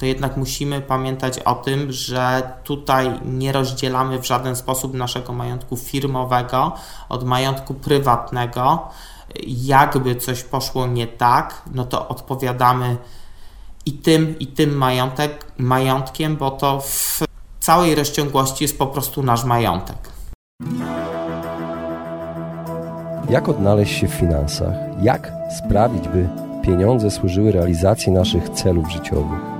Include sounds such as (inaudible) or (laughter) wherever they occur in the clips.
to jednak musimy pamiętać o tym, że tutaj nie rozdzielamy w żaden sposób naszego majątku firmowego od majątku prywatnego. Jakby coś poszło nie tak, no to odpowiadamy i tym, i tym majątek, majątkiem, bo to w całej rozciągłości jest po prostu nasz majątek. Jak odnaleźć się w finansach? Jak sprawić, by pieniądze służyły realizacji naszych celów życiowych?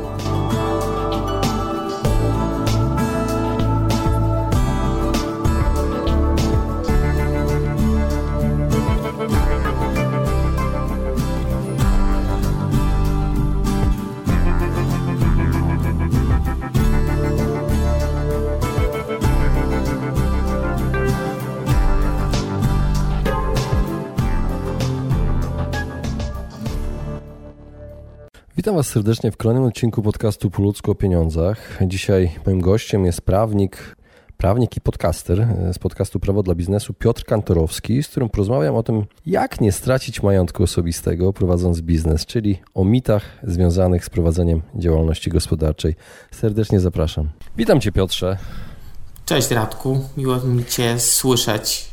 Serdecznie w kolejnym odcinku podcastu Po ludzku o pieniądzach. Dzisiaj moim gościem jest prawnik, prawnik i podcaster z podcastu Prawo dla Biznesu Piotr Kantorowski, z którym porozmawiam o tym, jak nie stracić majątku osobistego prowadząc biznes, czyli o mitach związanych z prowadzeniem działalności gospodarczej. Serdecznie zapraszam. Witam Cię Piotrze. Cześć Radku, miło mi Cię słyszeć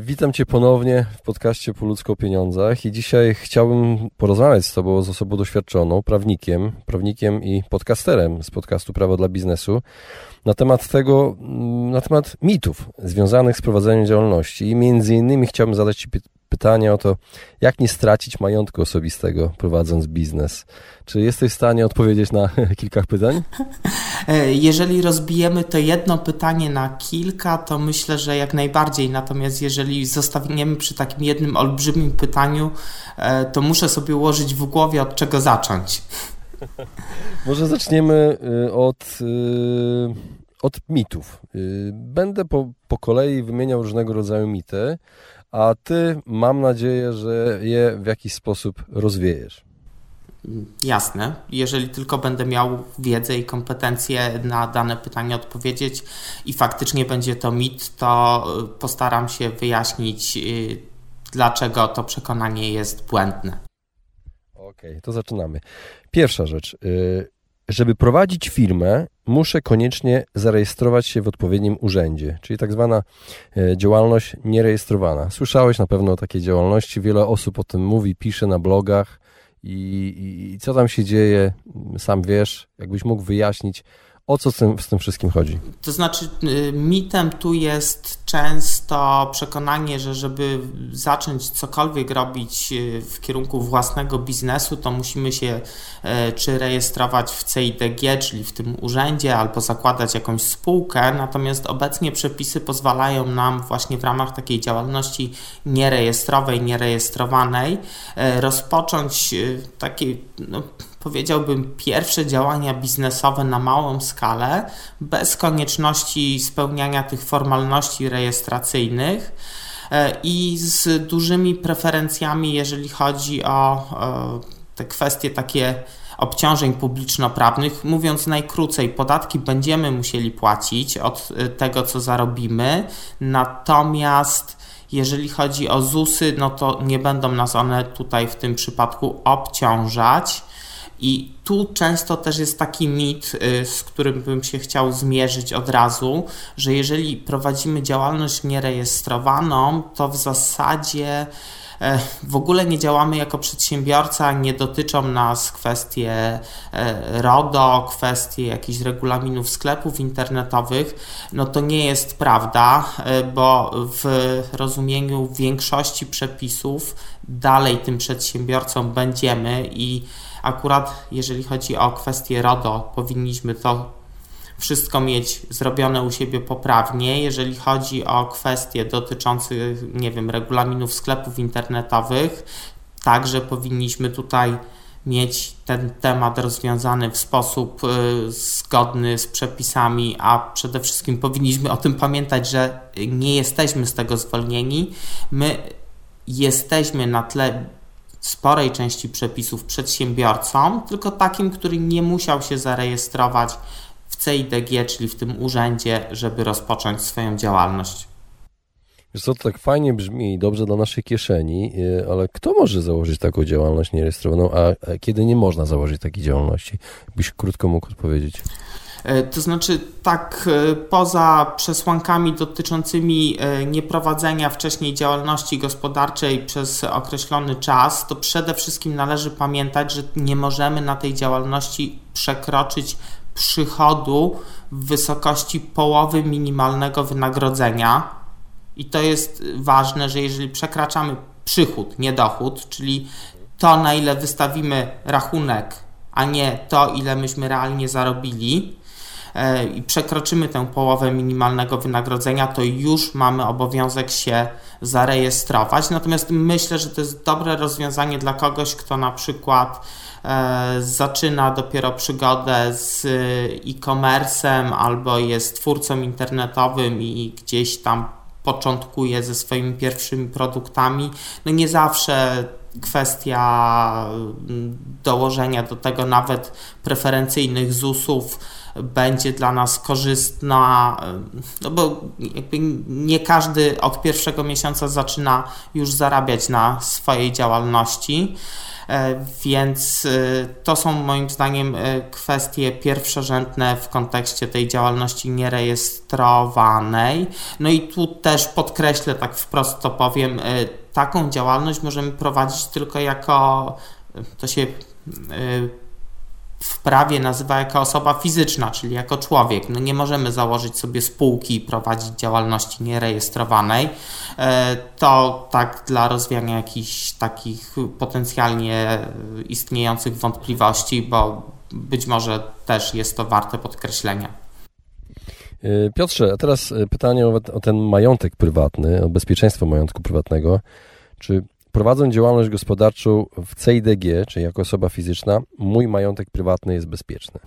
Witam Cię ponownie w podcaście Po ludzko o pieniądzach i dzisiaj chciałbym porozmawiać z Tobą, z osobą doświadczoną, prawnikiem, prawnikiem i podcasterem z podcastu Prawo dla Biznesu na temat tego, mm, na temat mitów związanych z prowadzeniem działalności. I między innymi chciałbym zadać Ci pytanie o to, jak nie stracić majątku osobistego prowadząc biznes. Czy jesteś w stanie odpowiedzieć na (laughs) kilka pytań? (laughs) E, jeżeli rozbijemy to jedno pytanie na kilka, to myślę, że jak najbardziej. Natomiast jeżeli zostawimy przy takim jednym olbrzymim pytaniu, e, to muszę sobie ułożyć w głowie, od czego zacząć. (laughs) Może zaczniemy y, od, od mitów. Będę po, po kolei wymieniał różnego rodzaju mity, a ty mam nadzieję, że je w jakiś sposób rozwiejesz. Jasne. Jeżeli tylko będę miał wiedzę i kompetencje na dane pytanie odpowiedzieć i faktycznie będzie to mit, to y, postaram się wyjaśnić, y, dlaczego to przekonanie jest błędne. Okej, okay, to zaczynamy. Pierwsza rzecz. Y, żeby prowadzić firmę, muszę koniecznie zarejestrować się w odpowiednim urzędzie, czyli tak zwana e, działalność nierejestrowana. Słyszałeś na pewno o takiej działalności, wiele osób o tym mówi, pisze na blogach i, i, i co tam się dzieje, sam wiesz, jakbyś mógł wyjaśnić, o co z tym, z tym wszystkim chodzi? To znaczy, y, mitem tu jest często przekonanie, że żeby zacząć cokolwiek robić y, w kierunku własnego biznesu, to musimy się y, czy rejestrować w CIDG, czyli w tym urzędzie, albo zakładać jakąś spółkę. Natomiast obecnie przepisy pozwalają nam właśnie w ramach takiej działalności nierejestrowej, nierejestrowanej rozpocząć takie. No, powiedziałbym, pierwsze działania biznesowe na małą skalę, bez konieczności spełniania tych formalności rejestracyjnych e, i z dużymi preferencjami, jeżeli chodzi o e, te kwestie takie obciążeń publiczno-prawnych. Mówiąc najkrócej, podatki będziemy musieli płacić od e, tego, co zarobimy, natomiast jeżeli chodzi o ZUSy, no to nie będą nas one tutaj w tym przypadku obciążać. I tu często też jest taki mit, y, z którym bym się chciał zmierzyć od razu, że jeżeli prowadzimy działalność nierejestrowaną, to w zasadzie e, w ogóle nie działamy jako przedsiębiorca, nie dotyczą nas kwestie e, RODO, kwestie jakichś regulaminów sklepów internetowych. No to nie jest prawda, e, bo w rozumieniu większości przepisów dalej tym przedsiębiorcą będziemy i Akurat jeżeli chodzi o kwestię RODO, powinniśmy to wszystko mieć zrobione u siebie poprawnie. Jeżeli chodzi o kwestie dotyczące, nie wiem, regulaminów sklepów internetowych, także powinniśmy tutaj mieć ten temat rozwiązany w sposób y, zgodny z przepisami, a przede wszystkim powinniśmy o tym pamiętać, że nie jesteśmy z tego zwolnieni. My jesteśmy na tle sporej części przepisów przedsiębiorcą, tylko takim, który nie musiał się zarejestrować w CIDG, czyli w tym urzędzie, żeby rozpocząć swoją działalność. Wiesz co, to tak fajnie brzmi i dobrze dla naszej kieszeni, y, ale kto może założyć taką działalność nierejestrowaną, a kiedy nie można założyć takiej działalności? Byś krótko mógł odpowiedzieć. E, to znaczy, tak, e, poza przesłankami dotyczącymi e, nieprowadzenia wcześniej działalności gospodarczej przez określony czas, to przede wszystkim należy pamiętać, że nie możemy na tej działalności przekroczyć przychodu w wysokości połowy minimalnego wynagrodzenia. I to jest ważne, że jeżeli przekraczamy przychód, nie dochód, czyli to, na ile wystawimy rachunek, a nie to, ile myśmy realnie zarobili, i przekroczymy tę połowę minimalnego wynagrodzenia, to już mamy obowiązek się zarejestrować. Natomiast myślę, że to jest dobre rozwiązanie dla kogoś, kto na przykład e, zaczyna dopiero przygodę z e-commerce'em albo jest twórcą internetowym i gdzieś tam początkuje ze swoimi pierwszymi produktami. No nie zawsze kwestia mm, dołożenia do tego nawet preferencyjnych ZUS-ów będzie dla nas korzystna, no bo nie każdy od pierwszego miesiąca zaczyna już zarabiać na swojej działalności. E, więc e, to są moim zdaniem e, kwestie pierwszorzędne w kontekście tej działalności nierejestrowanej. No i tu też podkreślę, tak wprost to powiem, taką działalność możemy prowadzić tylko jako to się w prawie nazywa jako osoba fizyczna, czyli jako człowiek. No nie możemy założyć sobie spółki i prowadzić działalności nierejestrowanej. E, to tak dla rozwiania jakichś takich potencjalnie istniejących wątpliwości, bo być może też jest to warte podkreślenia. E, Piotrze, a teraz e, pytanie o, o ten majątek prywatny, o bezpieczeństwo majątku prywatnego. Czy prowadząc działalność gospodarczą w CIDG, czyli jako osoba fizyczna, mój majątek prywatny jest bezpieczny?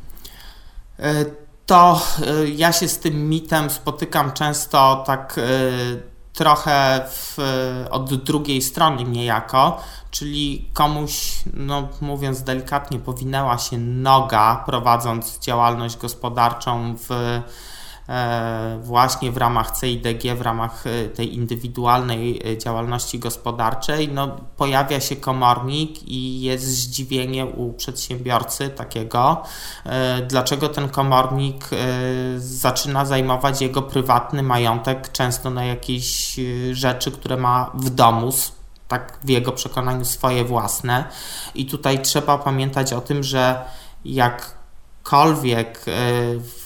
E, to e, ja się z tym mitem spotykam często tak e, trochę w, od drugiej strony niejako, czyli komuś, no mówiąc delikatnie, powinęła się noga prowadząc działalność gospodarczą w właśnie w ramach CIDG, w ramach e, tej indywidualnej e, działalności gospodarczej, no, pojawia się komornik i jest zdziwienie u przedsiębiorcy takiego, dlaczego ten komornik zaczyna zajmować jego prywatny majątek, często na jakieś rzeczy, które ma w domu, tak w jego przekonaniu swoje własne. I tutaj trzeba pamiętać o tym, że jakkolwiek w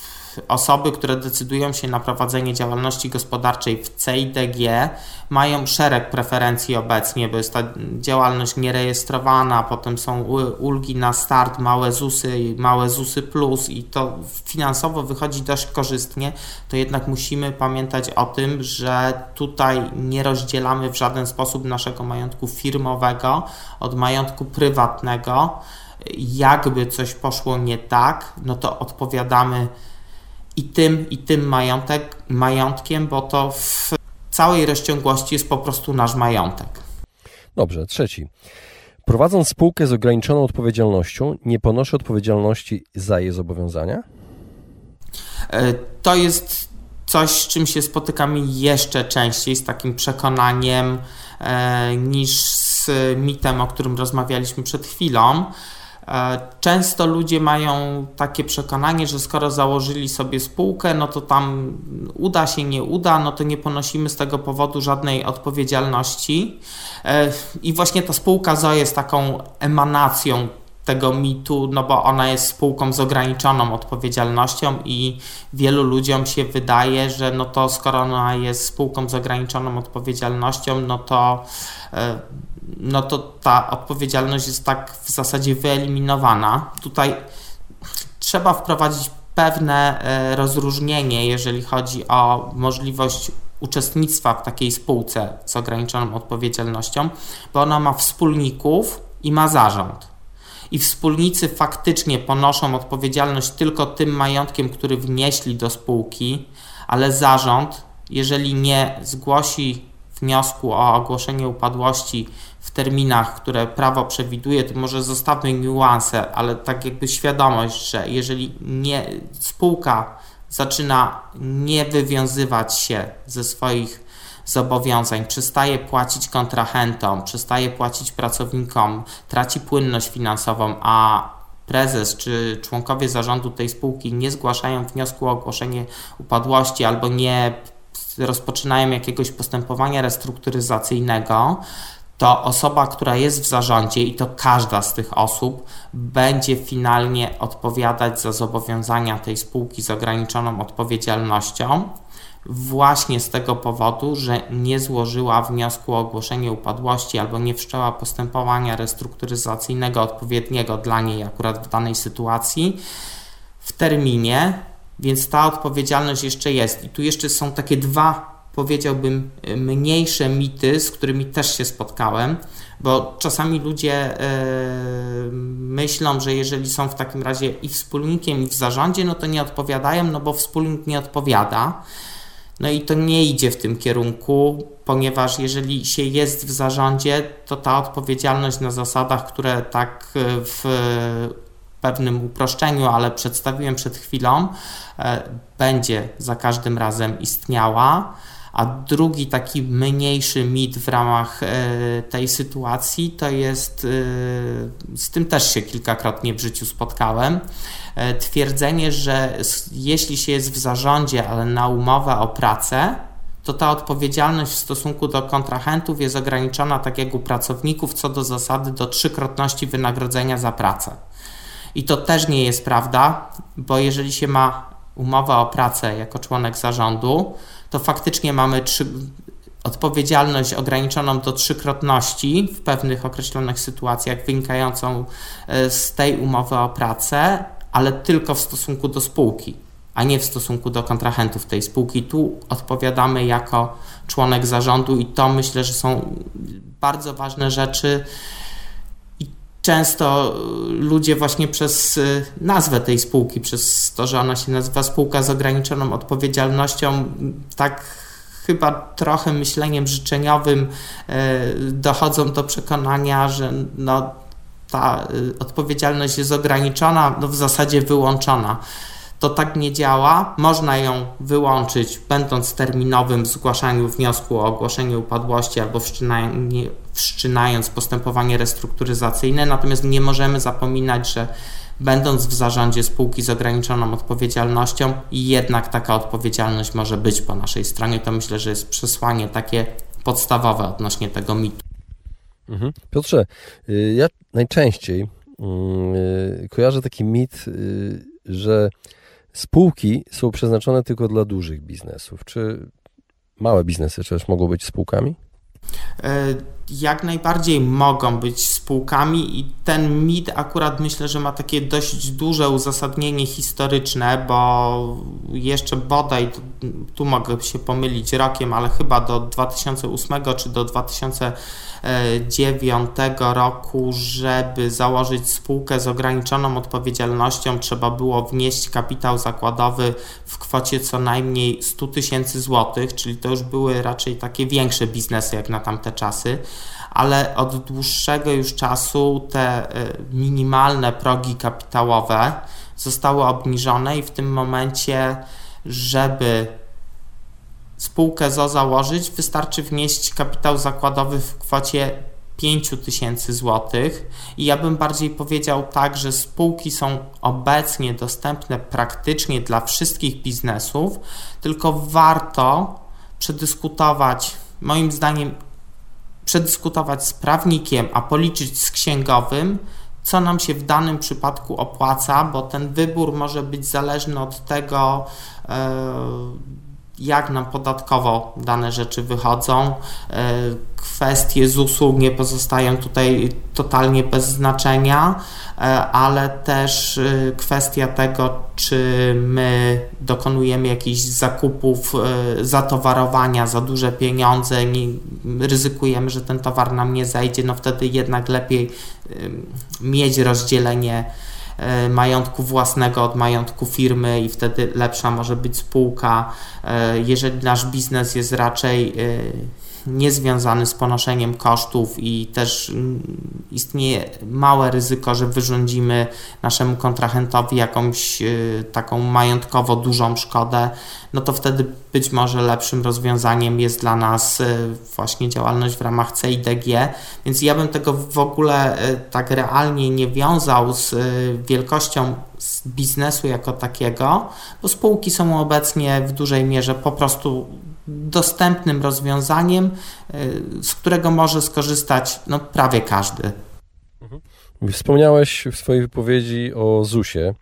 osoby, które decydują się na prowadzenie działalności gospodarczej w CIDG mają szereg preferencji obecnie, bo jest ta działalność nierejestrowana, potem są ulgi na start, małe ZUSy, małe ZUSy plus i to finansowo wychodzi dość korzystnie, to jednak musimy pamiętać o tym, że tutaj nie rozdzielamy w żaden sposób naszego majątku firmowego od majątku prywatnego. Jakby coś poszło nie tak, no to odpowiadamy i tym, i tym majątek, majątkiem, bo to w całej rozciągłości jest po prostu nasz majątek. Dobrze, trzeci. Prowadząc spółkę z ograniczoną odpowiedzialnością, nie ponoszę odpowiedzialności za jej zobowiązania? E, to jest coś, z czym się spotykamy jeszcze częściej, z takim przekonaniem, e, niż z mitem, o którym rozmawialiśmy przed chwilą. E, często ludzie mają takie przekonanie, że skoro założyli sobie spółkę, no to tam uda się, nie uda, no to nie ponosimy z tego powodu żadnej odpowiedzialności. E, I właśnie ta spółka ZO jest taką emanacją tego mitu, no bo ona jest spółką z ograniczoną odpowiedzialnością i wielu ludziom się wydaje, że no to skoro ona jest spółką z ograniczoną odpowiedzialnością, no to e, no to ta odpowiedzialność jest tak w zasadzie wyeliminowana. Tutaj trzeba wprowadzić pewne e, rozróżnienie, jeżeli chodzi o możliwość uczestnictwa w takiej spółce z ograniczoną odpowiedzialnością, bo ona ma wspólników i ma zarząd. I wspólnicy faktycznie ponoszą odpowiedzialność tylko tym majątkiem, który wnieśli do spółki, ale zarząd, jeżeli nie zgłosi wniosku o ogłoszenie upadłości w terminach, które prawo przewiduje, to może zostawmy niuanse, ale tak jakby świadomość, że jeżeli nie spółka zaczyna nie wywiązywać się ze swoich zobowiązań, przestaje płacić kontrahentom, przestaje płacić pracownikom, traci płynność finansową, a prezes czy członkowie zarządu tej spółki nie zgłaszają wniosku o ogłoszenie upadłości albo nie rozpoczynają jakiegoś postępowania restrukturyzacyjnego, to osoba, która jest w zarządzie i to każda z tych osób będzie finalnie odpowiadać za zobowiązania tej spółki z ograniczoną odpowiedzialnością właśnie z tego powodu, że nie złożyła wniosku o ogłoszenie upadłości albo nie wszczęła postępowania restrukturyzacyjnego odpowiedniego dla niej akurat w danej sytuacji w terminie, więc ta odpowiedzialność jeszcze jest. I tu jeszcze są takie dwa, powiedziałbym, mniejsze mity, z którymi też się spotkałem, bo czasami ludzie yy, myślą, że jeżeli są w takim razie i wspólnikiem, i w zarządzie, no to nie odpowiadają, no bo wspólnik nie odpowiada. No i to nie idzie w tym kierunku, ponieważ jeżeli się jest w zarządzie, to ta odpowiedzialność na zasadach, które tak e, w pewnym uproszczeniu, ale przedstawiłem przed chwilą, e, będzie za każdym razem istniała. A drugi taki mniejszy mit w ramach e, tej sytuacji to jest, z tym też się kilkakrotnie w życiu spotkałem, E, twierdzenie, że jeśli się jest w zarządzie, ale na umowę o pracę, to ta odpowiedzialność w stosunku do kontrahentów jest ograniczona, tak jak u pracowników, co do zasady do trzykrotności wynagrodzenia za pracę. I to też nie jest prawda, bo jeżeli się ma umowę o pracę jako członek zarządu, to faktycznie mamy trzy, odpowiedzialność ograniczoną do trzykrotności w pewnych określonych sytuacjach wynikającą e, z tej umowy o pracę, ale tylko w stosunku do spółki, a nie w stosunku do kontrahentów tej spółki. Tu odpowiadamy jako członek zarządu i to myślę, że są bardzo ważne rzeczy. Często ludzie właśnie przez y, nazwę tej spółki, przez to, że ona się nazywa spółka z ograniczoną odpowiedzialnością, tak chyba trochę myśleniem życzeniowym y, dochodzą do przekonania, że no, ta odpowiedzialność jest ograniczona, no w zasadzie wyłączona. To tak nie działa. Można ją wyłączyć, będąc terminowym w zgłaszaniu wniosku o ogłoszenie upadłości albo wszczynając postępowanie restrukturyzacyjne, natomiast nie możemy zapominać, że będąc w zarządzie spółki z ograniczoną odpowiedzialnością, jednak taka odpowiedzialność może być po naszej stronie. To myślę, że jest przesłanie takie podstawowe odnośnie tego mitu. Mhm. Piotrze, y, ja najczęściej mm, y, kojarzę taki mit, y, że spółki są przeznaczone tylko dla dużych biznesów. Czy małe biznesy też mogą być spółkami? E, jak najbardziej mogą być spółkami i ten mit akurat myślę, że ma takie dość duże uzasadnienie historyczne, bo jeszcze bodaj, tu mogę się pomylić rokiem, ale chyba do 2008 czy do 2009 roku, żeby założyć spółkę z ograniczoną odpowiedzialnością, trzeba było wnieść kapitał zakładowy w kwocie co najmniej 100 tysięcy złotych, czyli to już były raczej takie większe biznesy jak na tamte czasy ale od dłuższego już czasu te y, minimalne progi kapitałowe zostały obniżone i w tym momencie, żeby spółkę ZO założyć, wystarczy wnieść kapitał zakładowy w kwocie 5 tysięcy złotych. I ja bym bardziej powiedział tak, że spółki są obecnie dostępne praktycznie dla wszystkich biznesów, tylko warto przedyskutować moim zdaniem przedyskutować z prawnikiem, a policzyć z księgowym, co nam się w danym przypadku opłaca, bo ten wybór może być zależny od tego, e, jak nam podatkowo dane rzeczy wychodzą. E, kwestie ZUS-u nie pozostają tutaj totalnie bez znaczenia, e, ale też e, kwestia tego, czy my dokonujemy jakichś zakupów, zatowarowania za duże pieniądze, ryzykujemy, że ten towar nam nie zajdzie, no wtedy jednak lepiej mieć rozdzielenie majątku własnego od majątku firmy i wtedy lepsza może być spółka. E, jeżeli nasz biznes jest raczej e, niezwiązany z ponoszeniem kosztów i też mm, istnieje małe ryzyko, że wyrządzimy naszemu kontrahentowi jakąś taką majątkowo dużą szkodę, no to wtedy być może lepszym rozwiązaniem jest dla nas y, właśnie działalność w ramach CIDG, więc ja bym tego w ogóle y, tak realnie nie wiązał z wielkością biznesu jako takiego, bo spółki są obecnie w dużej mierze po prostu dostępnym rozwiązaniem, y, z którego może skorzystać no, prawie każdy. Mhm. Wspomniałeś w swojej wypowiedzi o ZUS-ie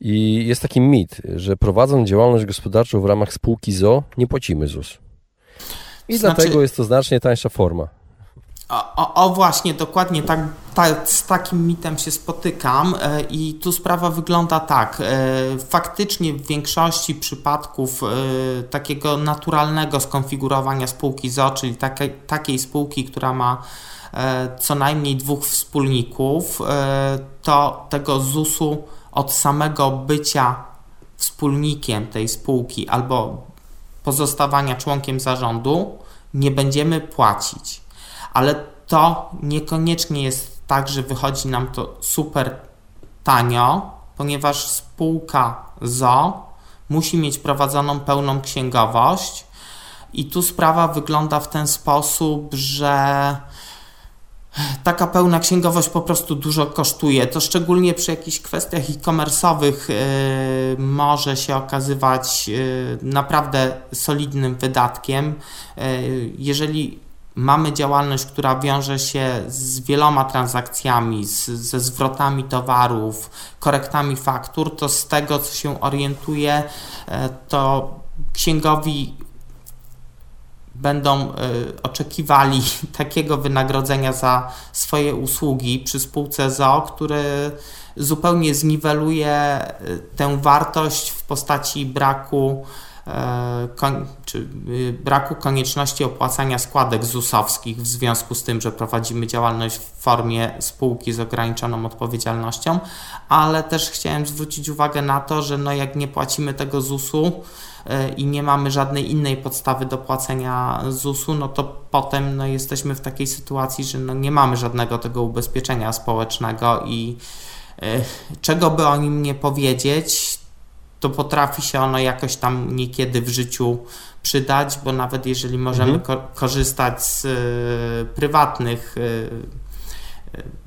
i jest taki mit, że prowadząc działalność gospodarczą w ramach spółki ZO nie płacimy ZUS. I znaczy... dlatego jest to znacznie tańsza forma. O, o, właśnie, dokładnie tak, z takim mitem się spotykam e, i tu sprawa wygląda tak. E, faktycznie w większości przypadków e, takiego naturalnego skonfigurowania spółki ZO, czyli takiej spółki, która ma co najmniej dwóch wspólników, to tego ZUS-u od samego bycia wspólnikiem tej spółki albo pozostawania członkiem zarządu nie będziemy płacić. Ale to niekoniecznie jest tak, że wychodzi nam to super tanio, ponieważ spółka ZO musi mieć prowadzoną pełną księgowość i tu sprawa wygląda w ten sposób, że taka pełna księgowość po prostu dużo kosztuje. To szczególnie przy jakichś kwestiach e-commerce'owych yy, może się okazywać yy, naprawdę solidnym wydatkiem. Yy, jeżeli mamy działalność, która wiąże się z wieloma transakcjami, z, ze zwrotami towarów, korektami faktur, to z tego, co się orientuję, to księgowi będą e, oczekiwali (laughs) takiego wynagrodzenia za swoje usługi przy spółce ZO, które zupełnie zniweluje e, tę wartość w postaci braku czy y, braku konieczności opłacania składek ZUS-owskich w związku z tym, że prowadzimy działalność w formie spółki z ograniczoną odpowiedzialnością, ale też chciałem zwrócić uwagę na to, że no jak nie płacimy tego ZUS-u e, i nie mamy żadnej innej podstawy do płacenia ZUS-u, no to potem no jesteśmy w takiej sytuacji, że no nie mamy żadnego tego ubezpieczenia społecznego i e, czego by o nim nie powiedzieć, to potrafi się ono jakoś tam niekiedy w życiu przydać, bo nawet jeżeli możemy mhm. ko korzystać z y, prywatnych y,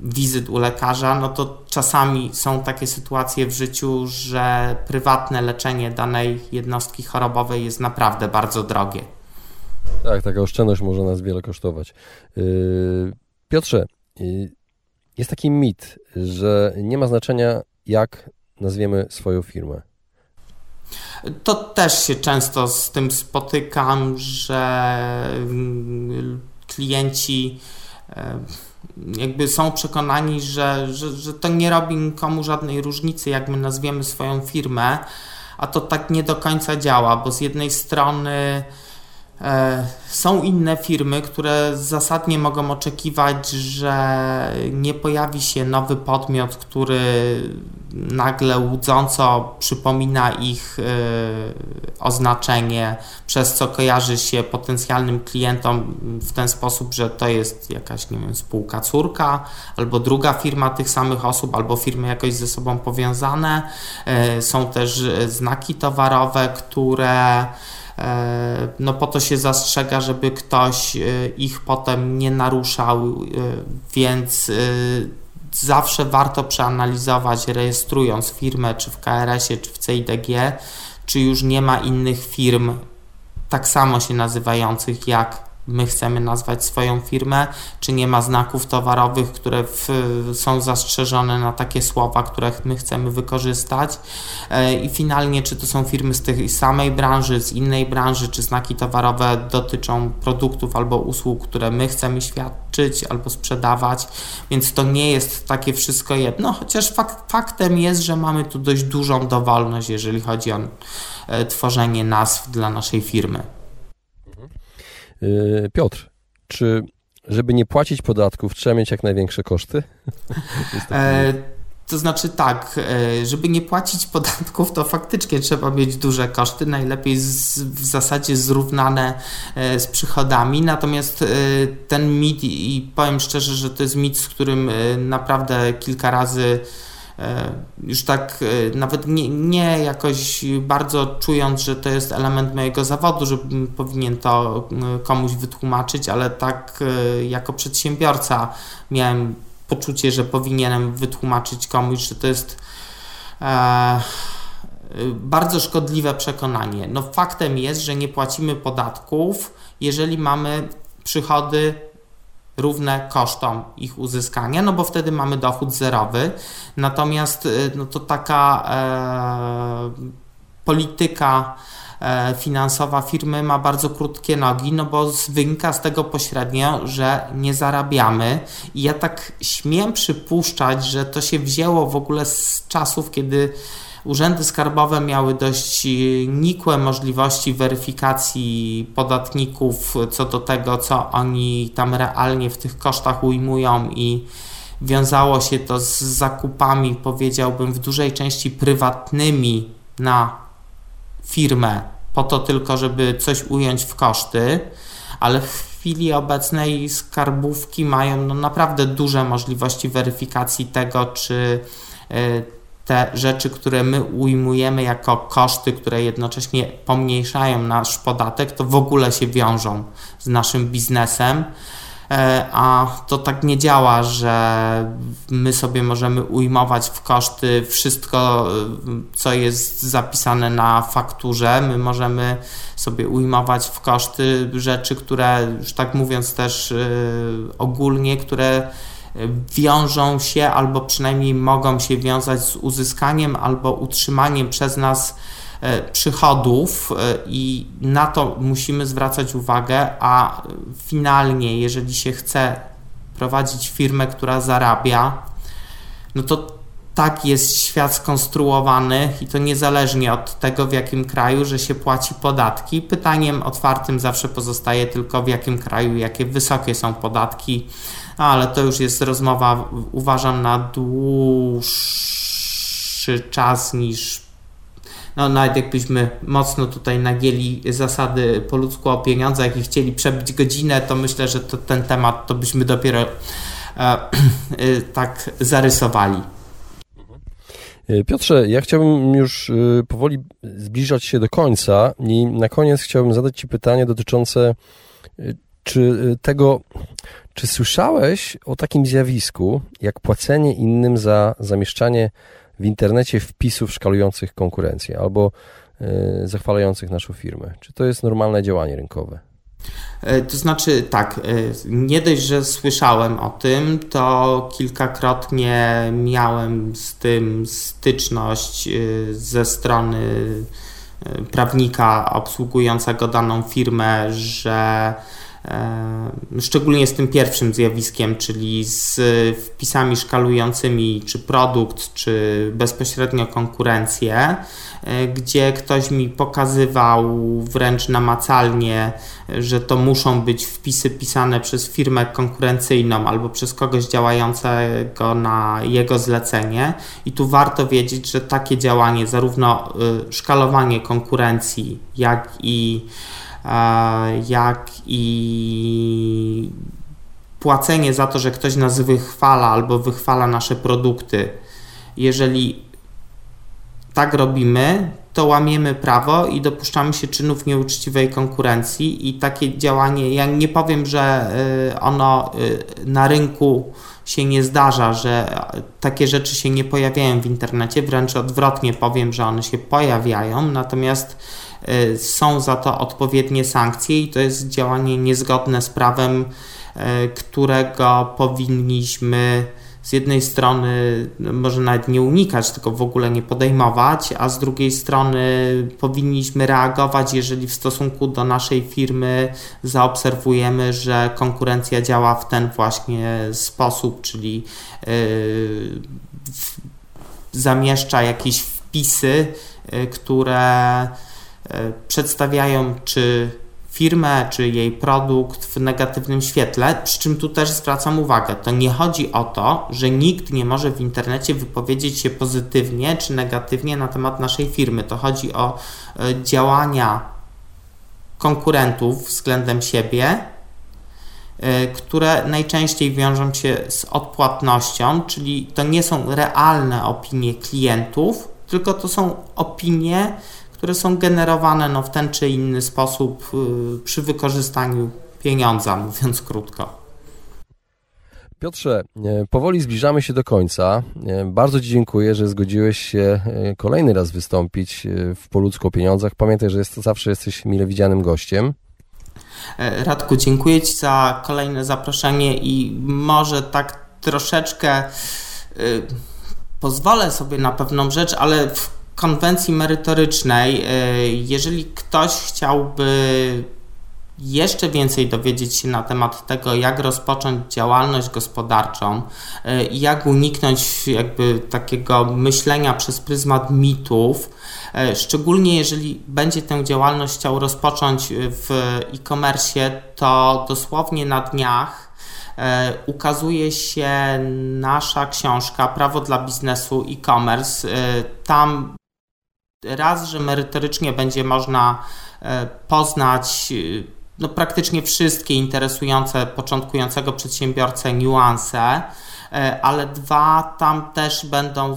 wizyt u lekarza, no to czasami są takie sytuacje w życiu, że prywatne leczenie danej jednostki chorobowej jest naprawdę bardzo drogie. Tak, taka oszczędność może nas wiele kosztować. Piotrze, jest taki mit, że nie ma znaczenia, jak nazwiemy swoją firmę. To też się często z tym spotykam, że mm, klienci e, jakby są przekonani, że, że, że to nie robi nikomu żadnej różnicy, jak my nazwiemy swoją firmę, a to tak nie do końca działa, bo z jednej strony są inne firmy, które zasadnie mogą oczekiwać, że nie pojawi się nowy podmiot, który nagle łudząco przypomina ich e, oznaczenie, przez co kojarzy się potencjalnym klientom w ten sposób, że to jest jakaś, nie wiem, spółka córka, albo druga firma tych samych osób, albo firmy jakoś ze sobą powiązane. E, są też znaki towarowe, które E, no po to się zastrzega, żeby ktoś e, ich potem nie naruszał, e, więc zawsze warto przeanalizować, rejestrując firmę, czy w KRS-ie, czy w CIDG, czy już nie ma innych firm tak samo się nazywających jak my chcemy nazwać swoją firmę, czy nie ma znaków towarowych, które w, są zastrzeżone na takie słowa, które my chcemy wykorzystać. E, I finalnie, czy to są firmy z tej samej branży, z innej branży, czy znaki towarowe dotyczą produktów albo usług, które my chcemy świadczyć albo sprzedawać, więc to nie jest takie wszystko jedno, chociaż fakt, faktem jest, że mamy tu dość dużą dowolność, jeżeli chodzi o e, tworzenie nazw dla naszej firmy. Y, Piotr, czy żeby nie płacić podatków, trzeba mieć jak największe koszty? (laughs) e, to znaczy tak, e, żeby nie płacić podatków, to faktycznie trzeba mieć duże koszty, najlepiej z, w zasadzie zrównane e, z przychodami. Natomiast e, ten mit, i powiem szczerze, że to jest mit, z którym naprawdę kilka razy już tak e, nawet nie, nie jakoś bardzo czując, że to jest element mojego zawodu, że powinien to e, komuś wytłumaczyć, ale tak jako przedsiębiorca miałem poczucie, że powinienem wytłumaczyć komuś, że to jest e, bardzo szkodliwe przekonanie. No faktem jest, że nie płacimy podatków, jeżeli mamy przychody równe kosztom ich uzyskania, no bo wtedy mamy dochód zerowy. Natomiast y, no to taka e, polityka e, finansowa firmy ma bardzo krótkie nogi, no bo wynika z tego pośrednio, że nie zarabiamy. I ja tak śmiem przypuszczać, że to się wzięło w ogóle z czasów, kiedy Urzędy skarbowe miały dość nikłe możliwości weryfikacji podatników co do tego, co oni tam realnie w tych kosztach ujmują i wiązało się to z zakupami, powiedziałbym, w dużej części prywatnymi na firmę, po to tylko, żeby coś ująć w koszty, ale w chwili obecnej skarbówki mają no, naprawdę duże możliwości weryfikacji tego, czy y, te rzeczy, które my ujmujemy jako koszty, które jednocześnie pomniejszają nasz podatek, to w ogóle się wiążą z naszym biznesem. E, a to tak nie działa, że my sobie możemy ujmować w koszty wszystko, co jest zapisane na fakturze. My możemy sobie ujmować w koszty rzeczy, które, już tak mówiąc też e, ogólnie, które wiążą się albo przynajmniej mogą się wiązać z uzyskaniem albo utrzymaniem przez nas e, przychodów e, i na to musimy zwracać uwagę, a finalnie, jeżeli się chce prowadzić firmę, która zarabia, no to tak jest świat skonstruowany i to niezależnie od tego, w jakim kraju, że się płaci podatki. Pytaniem otwartym zawsze pozostaje tylko, w jakim kraju, jakie wysokie są podatki ale to już jest rozmowa, uważam, na dłuższy czas niż no nawet jakbyśmy mocno tutaj nagięli zasady po ludzku o pieniądzach i chcieli przebić godzinę, to myślę, że to, ten temat to byśmy dopiero e, (clears throat) e, tak zarysowali. E, Piotrze, ja chciałbym już e, powoli zbliżać się do końca i na koniec chciałbym zadać Ci pytanie dotyczące czy tego, czy słyszałeś o takim zjawisku, jak płacenie innym za zamieszczanie w internecie wpisów szkalujących konkurencję albo y, zachwalających naszą firmę? Czy to jest normalne działanie rynkowe? E, to znaczy tak, e, nie dość, że słyszałem o tym, to kilkakrotnie miałem z tym styczność ze strony prawnika obsługującego daną firmę, że E, szczególnie z tym pierwszym zjawiskiem, czyli z wpisami szkalującymi czy produkt, czy bezpośrednio konkurencję, e, gdzie ktoś mi pokazywał wręcz namacalnie, że to muszą być wpisy pisane przez firmę konkurencyjną albo przez kogoś działającego na jego zlecenie. I tu warto wiedzieć, że takie działanie, zarówno e, szkalowanie konkurencji, jak i jak i płacenie za to, że ktoś nas wychwala albo wychwala nasze produkty. Jeżeli tak robimy, to łamiemy prawo i dopuszczamy się czynów nieuczciwej konkurencji i takie działanie, ja nie powiem, że y, ono y, na rynku się nie zdarza, że takie rzeczy się nie pojawiają w internecie, wręcz odwrotnie powiem, że one się pojawiają, natomiast są za to odpowiednie sankcje i to jest działanie niezgodne z prawem, którego powinniśmy z jednej strony no, może nawet nie unikać, tylko w ogóle nie podejmować, a z drugiej strony powinniśmy reagować, jeżeli w stosunku do naszej firmy zaobserwujemy, że konkurencja działa w ten właśnie sposób, czyli yy, zamieszcza jakieś wpisy, yy, które przedstawiają czy firmę czy jej produkt w negatywnym świetle, przy czym tu też zwracam uwagę, to nie chodzi o to, że nikt nie może w internecie wypowiedzieć się pozytywnie czy negatywnie na temat naszej firmy. To chodzi o e, działania konkurentów względem siebie, e, które najczęściej wiążą się z odpłatnością, czyli to nie są realne opinie klientów, tylko to są opinie które są generowane no, w ten czy inny sposób y, przy wykorzystaniu pieniądza, mówiąc krótko. Piotrze, e, powoli zbliżamy się do końca. E, bardzo Ci dziękuję, że zgodziłeś się e, kolejny raz wystąpić w Po ludzku o pieniądzach. Pamiętaj, że jest, zawsze jesteś mile widzianym gościem. Radku, dziękuję Ci za kolejne zaproszenie i może tak troszeczkę y, pozwolę sobie na pewną rzecz, ale w konwencji merytorycznej, y, jeżeli ktoś chciałby jeszcze więcej dowiedzieć się na temat tego, jak rozpocząć działalność gospodarczą i jak uniknąć jakby takiego myślenia przez pryzmat mitów, y, szczególnie jeżeli będzie tę działalność chciał rozpocząć w e-commerce, to dosłownie na dniach ukazuje się nasza książka Prawo dla biznesu e-commerce. Tam raz, że merytorycznie będzie można e, poznać e, no, praktycznie wszystkie interesujące początkującego przedsiębiorcę niuanse, e, ale dwa, tam też będą,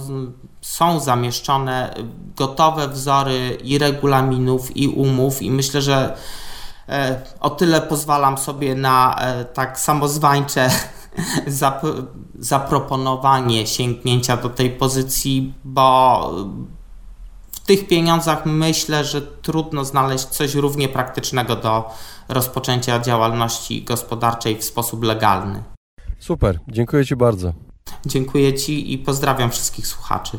są zamieszczone gotowe wzory i regulaminów, i umów, i myślę, że o tyle pozwalam sobie na tak samozwańcze (laughs) zaproponowanie sięgnięcia do tej pozycji, bo tych pieniądzach myślę, że trudno znaleźć coś równie praktycznego do rozpoczęcia działalności gospodarczej w sposób legalny. Super, dziękuję Ci bardzo. Dziękuję Ci i pozdrawiam wszystkich słuchaczy.